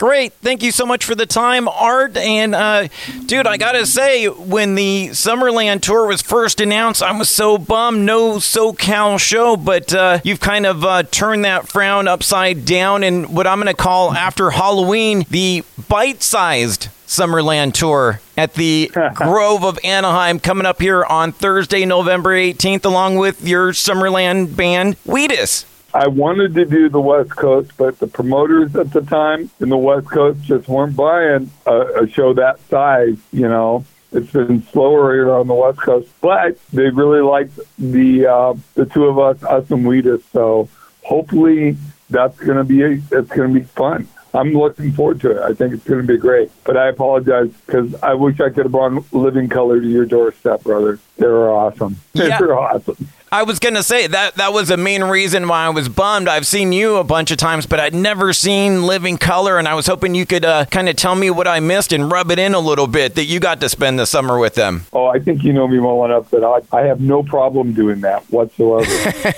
Great. Thank you so much for the time, Art. And, uh, dude, I got to say, when the Summerland tour was first announced, I was so bummed. No SoCal show, but uh, you've kind of uh, turned that frown upside down. And what I'm going to call after Halloween, the bite sized Summerland tour at the Grove of Anaheim coming up here on Thursday, November 18th, along with your Summerland band, Wheatus. I wanted to do the West Coast, but the promoters at the time in the West Coast just weren't buying a, a show that size, you know. It's been slower here on the West Coast, but they really liked the uh, the two of us, us and Wheatus. So hopefully that's going to be it's going to be fun. I'm looking forward to it. I think it's going to be great. But I apologize because I wish I could have brought Living Colour to your doorstep, brother. They were awesome. Yeah. They were awesome. I was gonna say that that was the main reason why I was bummed. I've seen you a bunch of times, but I'd never seen Living Colour, and I was hoping you could uh, kind of tell me what I missed and rub it in a little bit that you got to spend the summer with them. Oh, I think you know me well enough that I, I have no problem doing that whatsoever.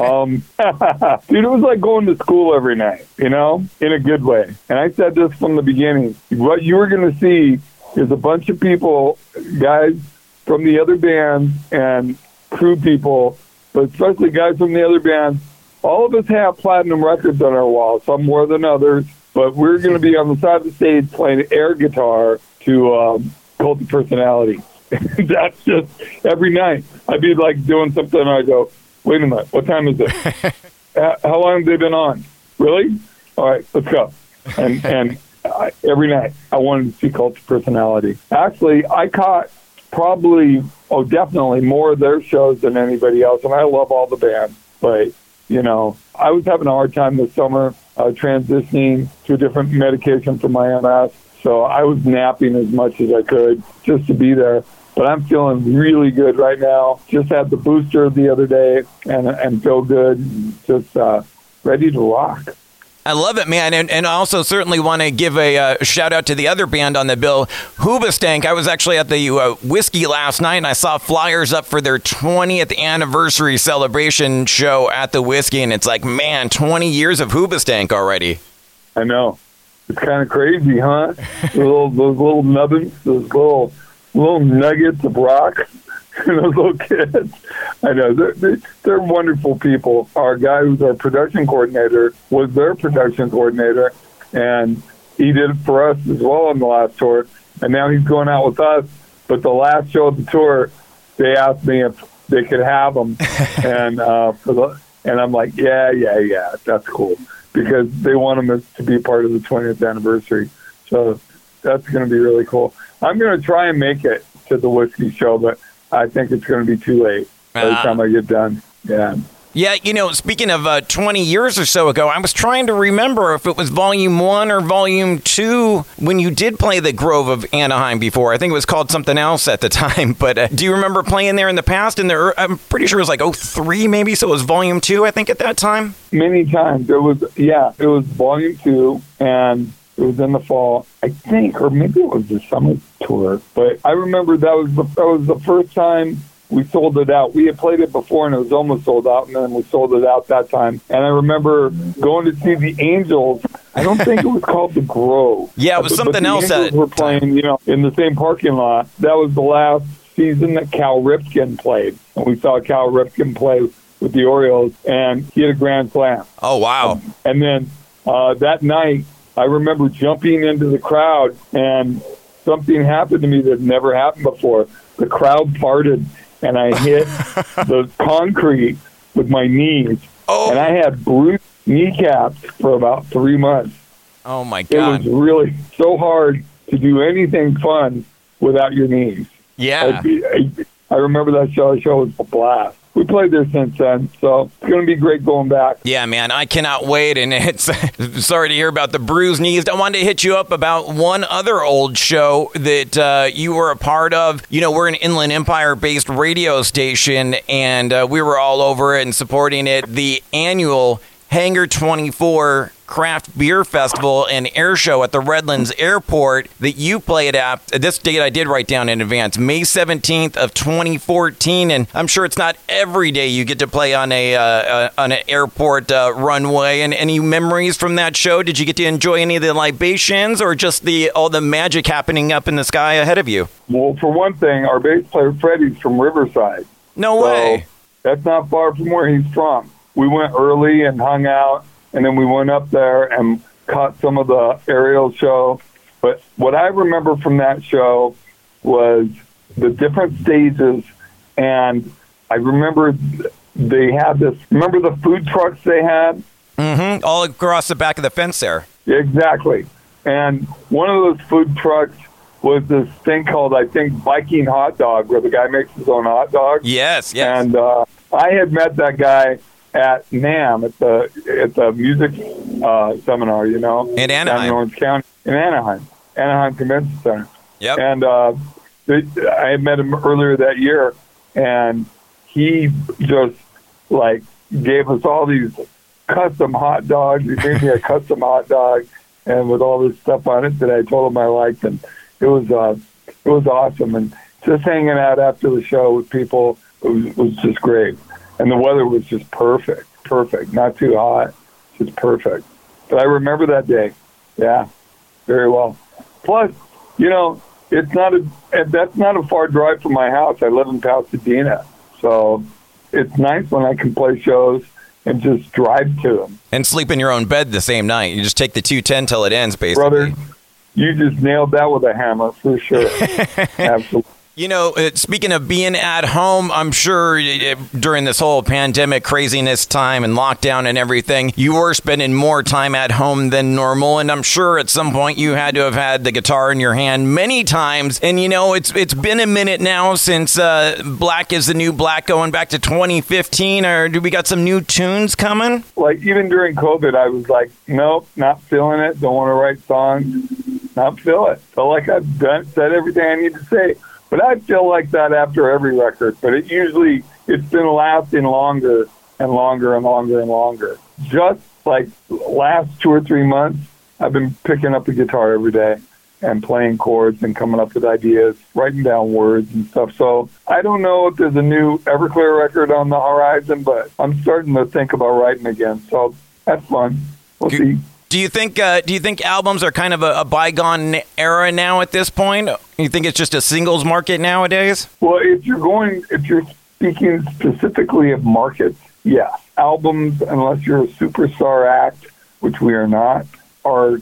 um, dude, it was like going to school every night, you know, in a good way. And I said this from the beginning. What you were going to see is a bunch of people, guys from the other bands and crew people but especially guys from the other bands. All of us have platinum records on our wall, some more than others, but we're going to be on the side of the stage playing air guitar to um, Cult of Personality. That's just every night. I'd be like doing something, and I go, "Wait a minute, what time is it? How long have they been on? Really? All right, let's go." And and uh, every night I wanted to see Cult of Personality. Actually, I caught probably oh definitely more of their shows than anybody else and i love all the bands but you know i was having a hard time this summer uh, transitioning to a different medication for my ms so i was napping as much as i could just to be there but i'm feeling really good right now. Just had the booster the other day and and feel good just uh ready to rock I love it, man. And, and I also certainly want to give a uh, shout out to the other band on the bill, Hoobastank. I was actually at the uh, Whisky last night and I saw flyers up for their 20th anniversary celebration show at the Whisky. And it's like, man, 20 years of Hoobastank already. I know. It's kind of crazy, huh? those little, those little nubbins, those little, little nuggets of rock. those little kids. I know they're, they're, they're wonderful people. Our guy who's our production coordinator was their production coordinator, and he did it for us as well on the last tour. And now he's going out with us. But the last show of the tour, they asked me if they could have him, and uh, for the, and I'm like, yeah, yeah, yeah, that's cool because they want him to be part of the 20th anniversary. So that's going to be really cool. I'm going to try and make it to the whiskey show, but I think it's going to be too late by the Ah. time I get done. Yeah. Yeah, you know, speaking of uh, 20 years or so ago, I was trying to remember if it was volume one or volume two when you did play the Grove of Anaheim before. I think it was called something else at the time. But uh, do you remember playing there in the past? And there, I'm pretty sure it was like 03 maybe, so it was volume two, I think, at that time. Many times. It was, yeah, it was volume two, and it was in the fall, I think, or maybe it was the summer tour. But I remember that was the, that was the first time we sold it out. We had played it before and it was almost sold out, and then we sold it out that time. And I remember going to see the Angels. I don't think it was called the Grove. Yeah, it was But- but something the else Angels at were playing, you know, in the same parking lot. That was the last season that Cal Ripken played, and we saw Cal Ripken play with the Orioles, and he had a grand slam. Oh, wow. And then uh, that night, I remember jumping into the crowd, and something happened to me that never happened before. The crowd parted, and I hit the concrete with my knees, Oh. and I had bruised kneecaps for about three months. Oh, my god! It was really so hard to do anything fun without your knees. Yeah. I, I, I remember that show. The show was a blast. We played there since then, so it's going to be great going back. Yeah, man, I cannot wait. And it's sorry to hear about the bruised knees. I wanted to hit you up about one other old show that uh, you were a part of. You know, we're an Inland Empire based radio station, and uh, we were all over it and supporting it. The annual Hangar 24 craft beer festival and air show at the Redlands Airport that you played at. This date I did write down in advance, May 17th of 2014, and I'm sure it's not every day you get to play on a uh, uh, on an airport uh, runway. And any memories from that show? Did you get to enjoy any of the libations, or just the all the magic happening up in the sky ahead of you? Well, for one thing, our bass player Freddie's from Riverside. No So way. that's not far from where he's from. We went early and hung out, and then we went up there and caught some of the aerial show. But what I remember from that show was the different stages, and I remember they had this. Remember the food trucks they had? Mm-hmm. All across the back of the fence there. Exactly. And one of those food trucks was this thing called, I think, Viking Hot Dog, where the guy makes his own hot dog. Yes, yes. And uh, I had met that guy at NAMM at the at the music uh, seminar, you know, In down Anaheim. in Orange County, in Anaheim, Anaheim Convention Center. Yep. And uh, they, I met him earlier that year, and he just like gave us all these custom hot dogs. He made me a custom hot dog, and with all this stuff on it that I told him I liked, and it was uh, it was awesome. And just hanging out after the show with people was, was just great, and the weather was just perfect, perfect, not too hot, just perfect. But I remember that day, yeah, very well. Plus, you know, it's not a that's not a far drive from my house. I live in Pasadena, so it's nice when I can play shows and just drive to them. and sleep in your own bed the same night. You just take the 210 till it ends, basically. Brother, you just nailed that with a hammer for sure. Absolutely. You know, uh, speaking of being at home, I'm sure during this whole pandemic craziness time and lockdown and everything, you were spending more time at home than normal. And I'm sure at some point you had to have had the guitar in your hand many times. And you know, it's it's been a minute now since uh, Black is the New Black going back to 2015. Or do we got some new tunes coming? Like even during COVID, I was like, nope, not feeling it. Don't want to write songs. Not feel it. Felt like I've done said everything I need to say. But I feel like that after every record. But it usually it's been lasting longer and longer and longer and longer. Just like last two or three months, I've been picking up the guitar every day and playing chords and coming up with ideas, writing down words and stuff. So I don't know if there's a new Everclear record on the horizon, but I'm starting to think about writing again. So that's fun. We'll Good. see. Do you think uh, do you think albums are kind of a, a bygone era now at this point? You think it's just a singles market nowadays? Well, if you're going, if you're speaking specifically of markets, yeah, albums, unless you're a superstar act, which we are not, are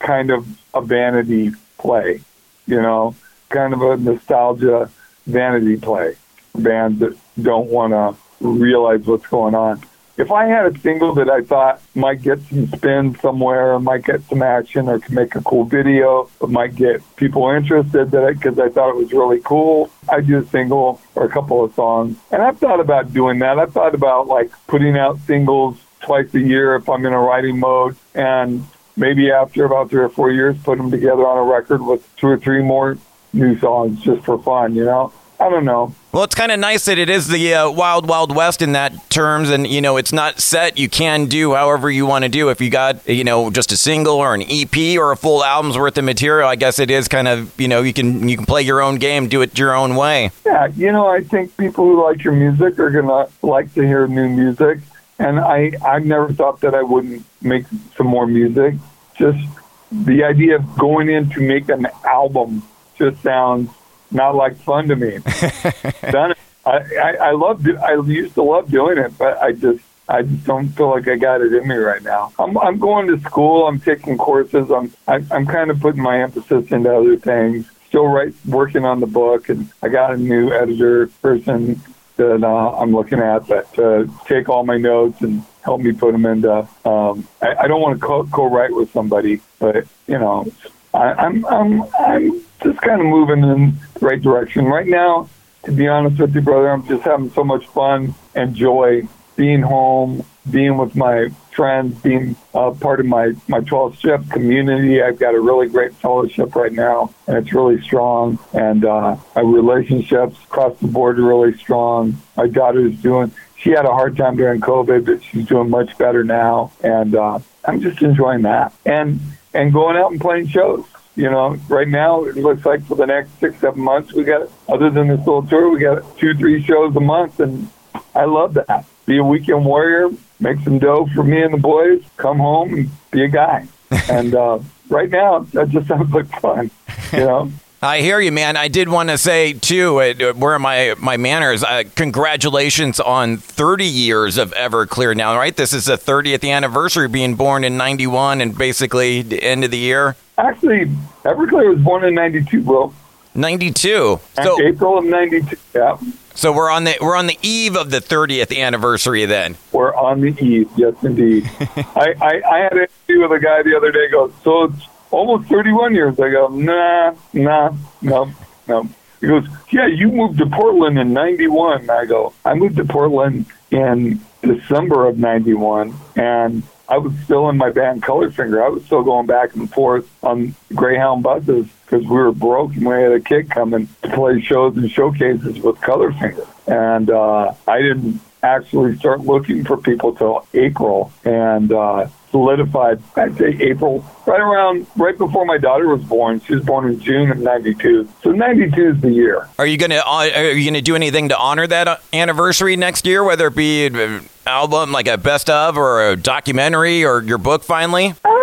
kind of a vanity play, you know, kind of a nostalgia vanity play. Bands that don't want to realize what's going on. If I had a single that I thought might get some spin somewhere, or might get some action, or could make a cool video, or might get people interested that because I thought it was really cool, I'd do a single or a couple of songs. And I've thought about doing that. I've thought about like putting out singles twice a year if I'm in a writing mode, and maybe after about three or four years, put them together on a record with two or three more new songs just for fun. You know, I don't know. Well, it's kind of nice that it is the uh, wild, wild west in that terms, and you know, it's not set. You can do however you want to do. If you got, you know, just a single or an EP or a full album's worth of material, I guess it is kind of, you know, you can you can play your own game, do it your own way. Yeah, you know, I think people who like your music are gonna like to hear new music, and I I've never thought that I wouldn't make some more music. Just the idea of going in to make an album just sounds not like fun to me. Done it. I, I I love do- I used to love doing it, but I just I just don't feel like I got it in me right now. I'm I'm going to school. I'm taking courses. I'm I, I'm kind of putting my emphasis into other things. Still write working on the book, and I got a new editor person that uh, I'm looking at that uh, take all my notes and help me put them into. Um, I, I don't want to co- co-write with somebody, but you know, I, I'm I'm I'm just kind of moving in the right direction right now. To be honest with you, brother, I'm just having so much fun and joy being home, being with my friends, being uh, part of my my 12 step community. I've got a really great fellowship right now, and it's really strong. And uh, my relationships across the board are really strong. My daughter's doing. She had a hard time during COVID, but she's doing much better now. And uh, I'm just enjoying that and and going out and playing shows. You know, right now it looks like for the next six seven months we got other than this little tour we got two three shows a month and I love that. Be a weekend warrior, make some dough for me and the boys, come home and be a guy. and uh, right now that just sounds like fun. You know. I hear you, man. I did want to say too, uh, where are my my manners? Uh, congratulations on 30 years of Everclear. Now, right? This is the 30th anniversary, being born in '91, and basically the end of the year. Actually, Everclear was born in '92, bro. 92. So April of '92. Yeah. So we're on the we're on the eve of the 30th anniversary. Then we're on the eve. Yes, indeed. I, I I had an interview with a guy the other day. Goes so. It's, almost 31 years. I go, nah, nah, no, no. He goes, yeah, you moved to Portland in 91. I go, I moved to Portland in December of 91. And I was still in my band Colorfinger. I was still going back and forth on Greyhound buses because we were broke and we had a kid coming to play shows and showcases with Colorfinger. And uh, I didn't actually start looking for people till April. And uh, solidified, I'd say April, right around, right before my daughter was born. She was born in June of 92. So 92 is the year. Are you going to, uh, are you going to do anything to honor that uh, anniversary next year, whether it be an album like a best of or a documentary or your book finally? Uh,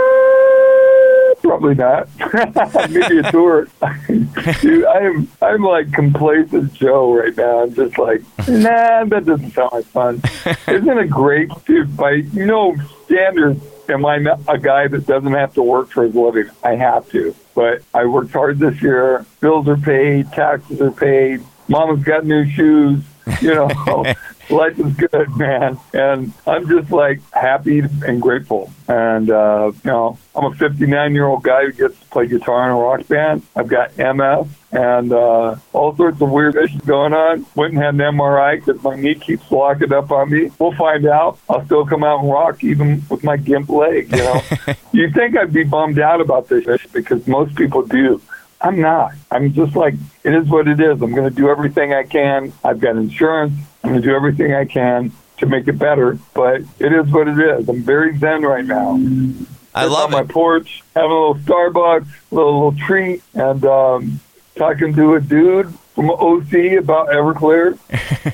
probably not. Maybe a tour. Dude, I am I'm like complacent Joe right now. I'm just like, nah, that doesn't sound like fun. Isn't it great, dude? By you know standards, am I a guy that doesn't have to work for his living? I have to. But I worked hard this year. Bills are paid, taxes are paid. Mama's got new shoes. You know, life is good, man. And I'm just like happy and grateful. And, uh, you know, I'm a 59 year old guy who gets to play guitar in a rock band. I've got MS and uh, all sorts of weird issues going on. Went and had an MRI because my knee keeps locking up on me. We'll find out. I'll still come out and rock even with my gimp leg, you know. you think I'd be bummed out about this because most people do. I'm not. I'm just like, it is what it is. I'm going to do everything I can. I've got insurance. I'm going to do everything I can to make it better, but it is what it is. I'm very zen right now. I love on it. my porch, having a little Starbucks, a little, little treat, and um, talking to a dude from OC about Everclear.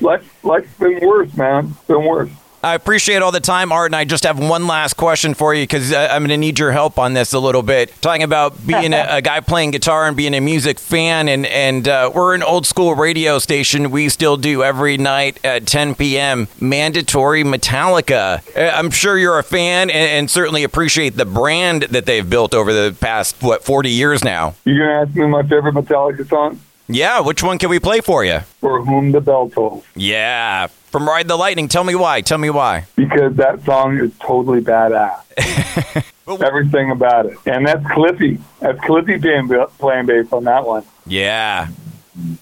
life, life's been worse, man. It's been worse. I appreciate all the time, Art, and I just have one last question for you because uh, I'm going to need your help on this a little bit. Talking about being a, a, guy playing guitar and being a music fan, and and uh, we're an old school radio station. We still do every night at 10 p.m. mandatory Metallica. Uh, I'm sure you're a fan and, and certainly appreciate the brand that they've built over the past what 40 years now. You're gonna ask me my favorite Metallica song? Yeah, which one can we play for you? For whom the bell tolls. Yeah, from Ride the Lightning. Tell me why. Tell me why. Because that song is totally badass. Everything about it. And that's Cliffy. That's Cliffy playing, playing bass on that one. Yeah.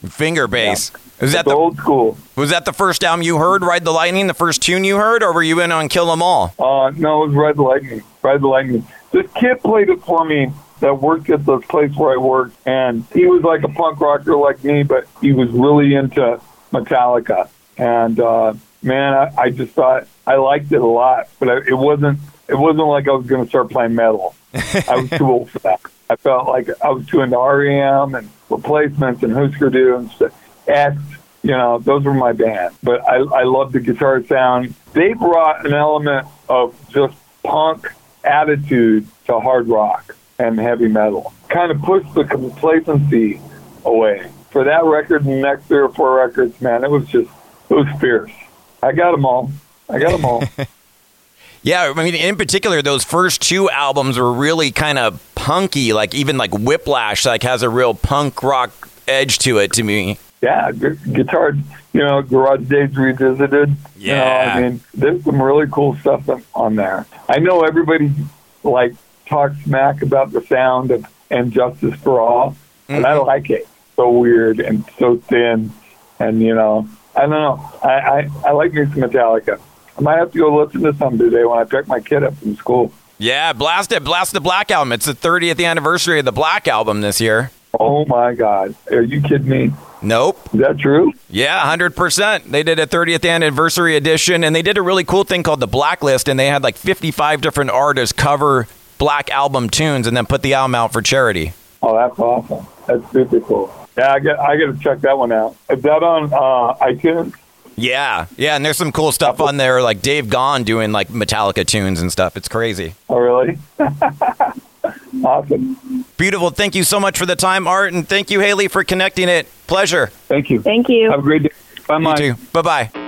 Finger bass. Yeah. Was that the, old school? Was that the first album you heard, Ride the Lightning, the first tune you heard, or were you in on Kill 'Em All? Uh, no, it was Ride the Lightning. Ride the Lightning. This kid played it for me that worked at the place where I worked, and he was like a punk rocker like me, but he was really into Metallica. And uh, man, I, I just thought I liked it a lot, but I, it wasn't. It wasn't like I was going to start playing metal. I was too old for that. I felt like I was too into REM and replacements and Husker Du and. X, you know, those were my band. But I, I love the guitar sound. They brought an element of just punk attitude to hard rock and heavy metal. Kind of pushed the complacency away. For that record and the next three or four records, man, it was just, it was fierce. I got them all. I got them all. yeah, I mean, in particular, those first two albums were really kind of punky. Like even like Whiplash, like has a real punk rock edge to it to me. Yeah, gu- guitar, you know, Garage Days Revisited. Yeah, you know, I mean, there's some really cool stuff on there. I know everybody like talks smack about the sound of and Justice for All, mm-hmm. and I mm-hmm. like it. So weird and so thin, and you know, I don't know. I I, I like me some Metallica. I might have to go listen to some today when I pick my kid up from school. Yeah, blast it, blast the Black album. It's the 30th anniversary of the Black album this year. Oh my God, are you kidding me? Nope. Is that true? Yeah, 100%. They did a 30th anniversary edition, and they did a really cool thing called the Blacklist, and they had like 55 different artists cover Black album tunes and then put the album out for charity. Oh, that's awesome. That's super cool. Yeah, I get I got to check that one out. Is that on uh, iTunes? Yeah, yeah, and there's some cool stuff on there, like Dave Gahan doing like Metallica tunes and stuff. It's crazy. Oh, really? awesome. Beautiful. Thank you so much for the time, Art, and thank you, Haley, for connecting it. Pleasure. Thank you. Thank you. Have a great day. Bye, Mike. Bye bye.